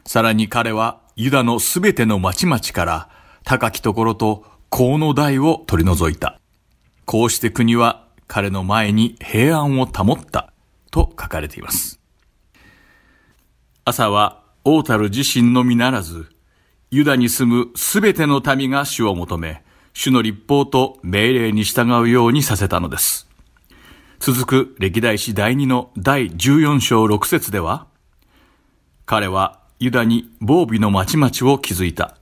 さらに彼はユダのすべての町々から高きところと河の台を取り除いた。こうして国は彼の前に平安を保ったと書かれています。朝は王たる自身のみならず、ユダに住むすべての民が主を求め、主の立法と命令に従うようにさせたのです。続く歴代史第2の第14章6節では、彼はユダに防備の町々を築いた。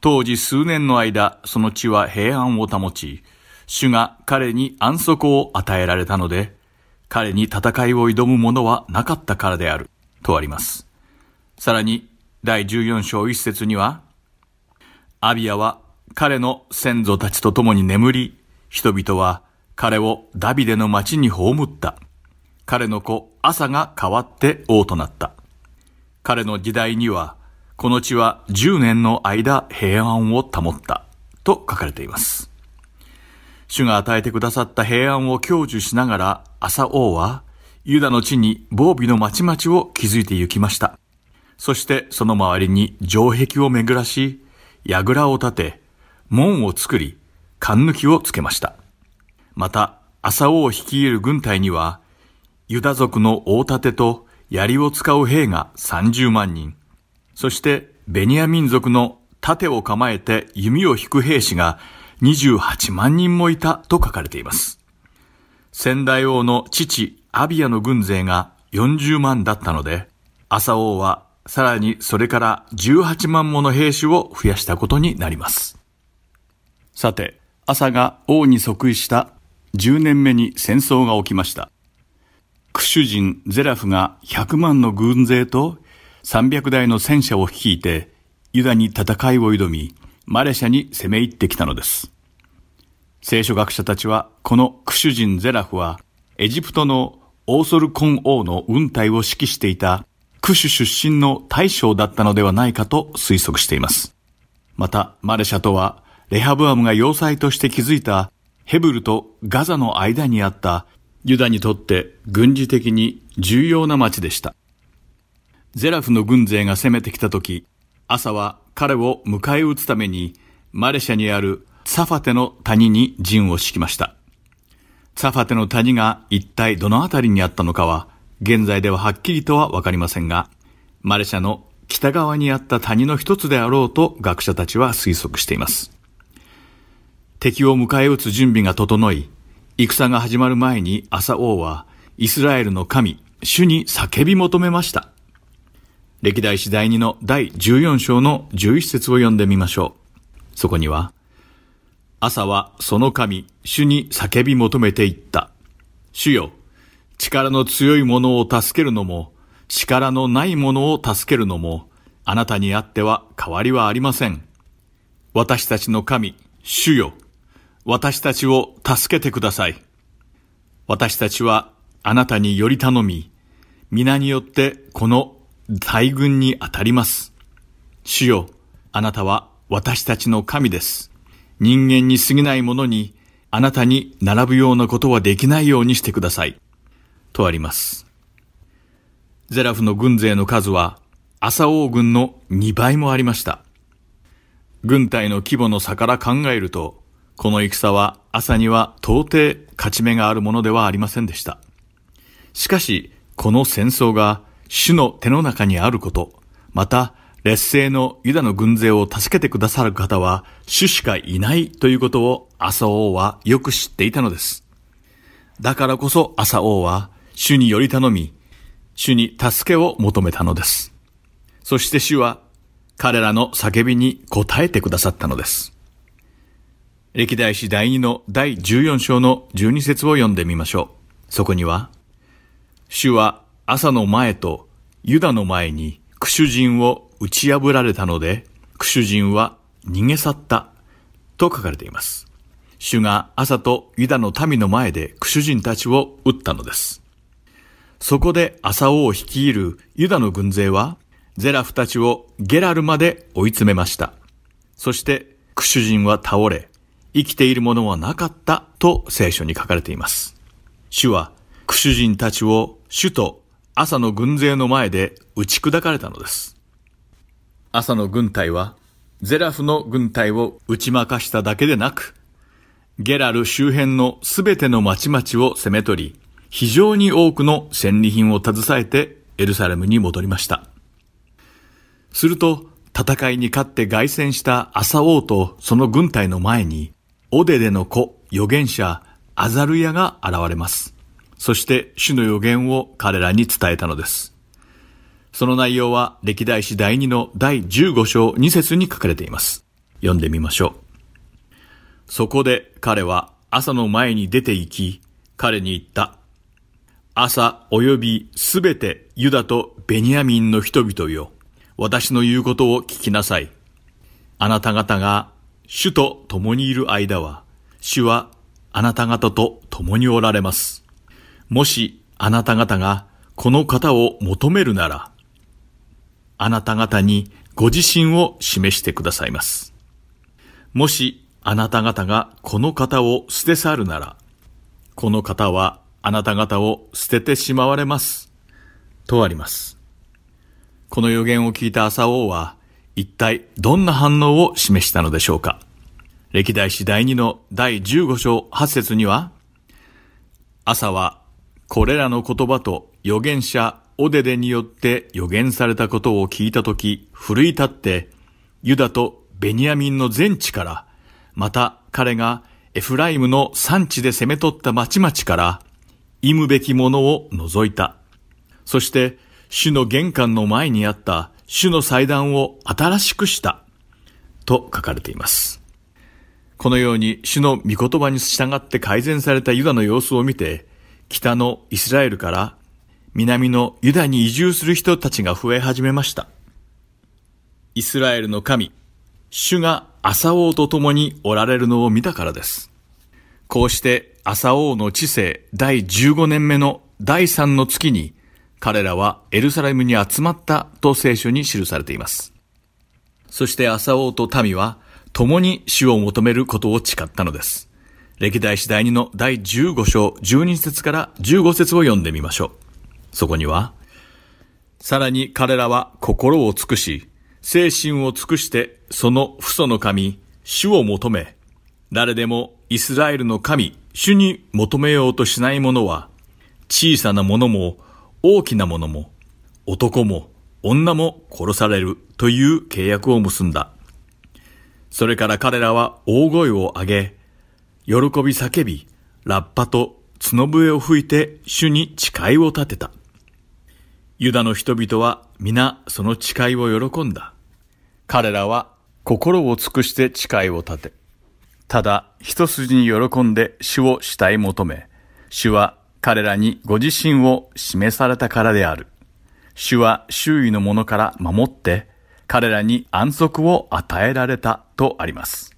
当時数年の間、その地は平安を保ち、主が彼に安息を与えられたので、彼に戦いを挑む者はなかったからである、とあります。さらに、第14章1節には、アビアは彼の先祖たちと共に眠り、人々は彼をダビデの町に葬った。彼の子、アサが代わって王となった。彼の時代には、この地は10年の間平安を保った、と書かれています。主が与えてくださった平安を享受しながら、朝王は、ユダの地に防備の町々を築いて行きました。そしてその周りに城壁を巡らし、櫓を建て、門を作り、勘抜きをつけました。また、朝王を率いる軍隊には、ユダ族の大盾と槍を使う兵が30万人、そしてベニヤ民族の盾を構えて弓を引く兵士が28万人もいたと書かれています。先代王の父アビアの軍勢が40万だったので、朝王はさらにそれから18万もの兵士を増やしたことになります。さて、朝が王に即位した10年目に戦争が起きました。クシュ人ゼラフが100万の軍勢と300台の戦車を率いてユダに戦いを挑み、マレシャに攻め入ってきたのです。聖書学者たちは、このクシュ人ゼラフは、エジプトのオーソルコン王の運隊を指揮していたクシュ出身の大将だったのではないかと推測しています。また、マレシャとは、レハブアムが要塞として築いたヘブルとガザの間にあったユダにとって軍事的に重要な町でした。ゼラフの軍勢が攻めてきた時、朝は彼を迎え撃つためにマレシャにあるサファテの谷に陣を敷きました。サファテの谷が一体どの辺りにあったのかは、現在でははっきりとはわかりませんが、マレシャの北側にあった谷の一つであろうと学者たちは推測しています。敵を迎え撃つ準備が整い、戦が始まる前に朝王はイスラエルの神、主に叫び求めました。歴代史第2の第14章の11節を読んでみましょう。そこには、朝はその神、主に叫び求めていった。主よ、力の強い者を助けるのも、力のない者を助けるのも、あなたにあっては変わりはありません。私たちの神、主よ、私たちを助けてください。私たちはあなたにより頼み、皆によってこの大軍に当たります。主よ、あなたは私たちの神です。人間に過ぎないものに、あなたに並ぶようなことはできないようにしてください。とあります。ゼラフの軍勢の数は、朝王軍の2倍もありました。軍隊の規模の差から考えると、この戦は朝には到底勝ち目があるものではありませんでした。しかし、この戦争が主の手の中にあること、また、劣勢のユダの軍勢を助けてくださる方は主しかいないということを朝王はよく知っていたのです。だからこそ朝王は主により頼み、主に助けを求めたのです。そして主は彼らの叫びに応えてくださったのです。歴代史第2の第14章の12節を読んでみましょう。そこには、主は朝の前とユダの前にクシュ人を打ち破られたので、クシュ人は逃げ去ったと書かれています。主が朝とユダの民の前でクシュ人たちを撃ったのです。そこで朝王を率いるユダの軍勢は、ゼラフたちをゲラルまで追い詰めました。そしてクシュ人は倒れ、生きているものはなかったと聖書に書かれています。主はクシュ人たちを主と朝の軍勢の前で打ち砕かれたのです。朝の軍隊は、ゼラフの軍隊を打ち負かしただけでなく、ゲラル周辺のすべての町々を攻め取り、非常に多くの戦利品を携えてエルサレムに戻りました。すると、戦いに勝って凱旋した朝王とその軍隊の前に、オデデの子、預言者、アザルヤが現れます。そして主の予言を彼らに伝えたのです。その内容は歴代史第2の第15章2節に書かれています。読んでみましょう。そこで彼は朝の前に出て行き、彼に言った。朝及びすべてユダとベニヤミンの人々よ。私の言うことを聞きなさい。あなた方が主と共にいる間は、主はあなた方と共におられます。もしあなた方がこの方を求めるなら、あなた方にご自身を示してくださいます。もしあなた方がこの方を捨て去るなら、この方はあなた方を捨ててしまわれます。とあります。この予言を聞いた朝王は、一体どんな反応を示したのでしょうか？歴代史第2の第15章8節には、朝はこれらの言葉と預言者オデデによって予言されたことを聞いたとき、奮い立って、ユダとベニヤミンの全地から、また彼がエフライムの産地で攻め取った町々から、忌むべきものを除いた。そして、主の玄関の前にあった主の祭壇を新しくした。と書かれています。このように主の御言葉に従って改善されたユダの様子を見て、北のイスラエルから南のユダに移住する人たちが増え始めました。イスラエルの神、主が朝王と共におられるのを見たからです。こうして朝王の知性第15年目の第3の月に彼らはエルサレムに集まったと聖書に記されています。そして朝王と民は共に主を求めることを誓ったのです。歴代史第2の第15章12節から15節を読んでみましょう。そこには、さらに彼らは心を尽くし、精神を尽くしてその父祖の神、主を求め、誰でもイスラエルの神、主に求めようとしない者は、小さなものも大きなものも、男も女も殺されるという契約を結んだ。それから彼らは大声を上げ、喜び叫び、ラッパと角笛を吹いて主に誓いを立てた。ユダの人々は皆その誓いを喜んだ。彼らは心を尽くして誓いを立て、ただ一筋に喜んで主を慕い求め、主は彼らにご自身を示されたからである。主は周囲の者から守って、彼らに安息を与えられたとあります。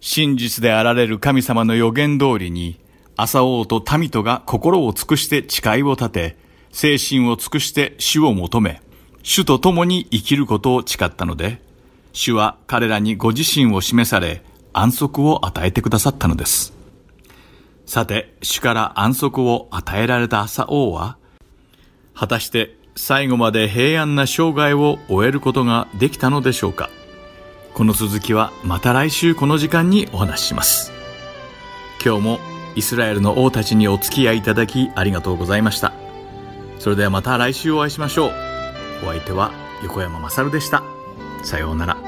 真実であられる神様の予言通りに、朝王と民とが心を尽くして誓いを立て、精神を尽くして主を求め、主と共に生きることを誓ったので、主は彼らにご自身を示され、安息を与えてくださったのです。さて、主から安息を与えられた朝王は、果たして最後まで平安な生涯を終えることができたのでしょうかこの続きはまた来週この時間にお話しします。今日もイスラエルの王たちにお付き合いいただきありがとうございました。それではまた来週お会いしましょう。お相手は横山まさるでした。さようなら。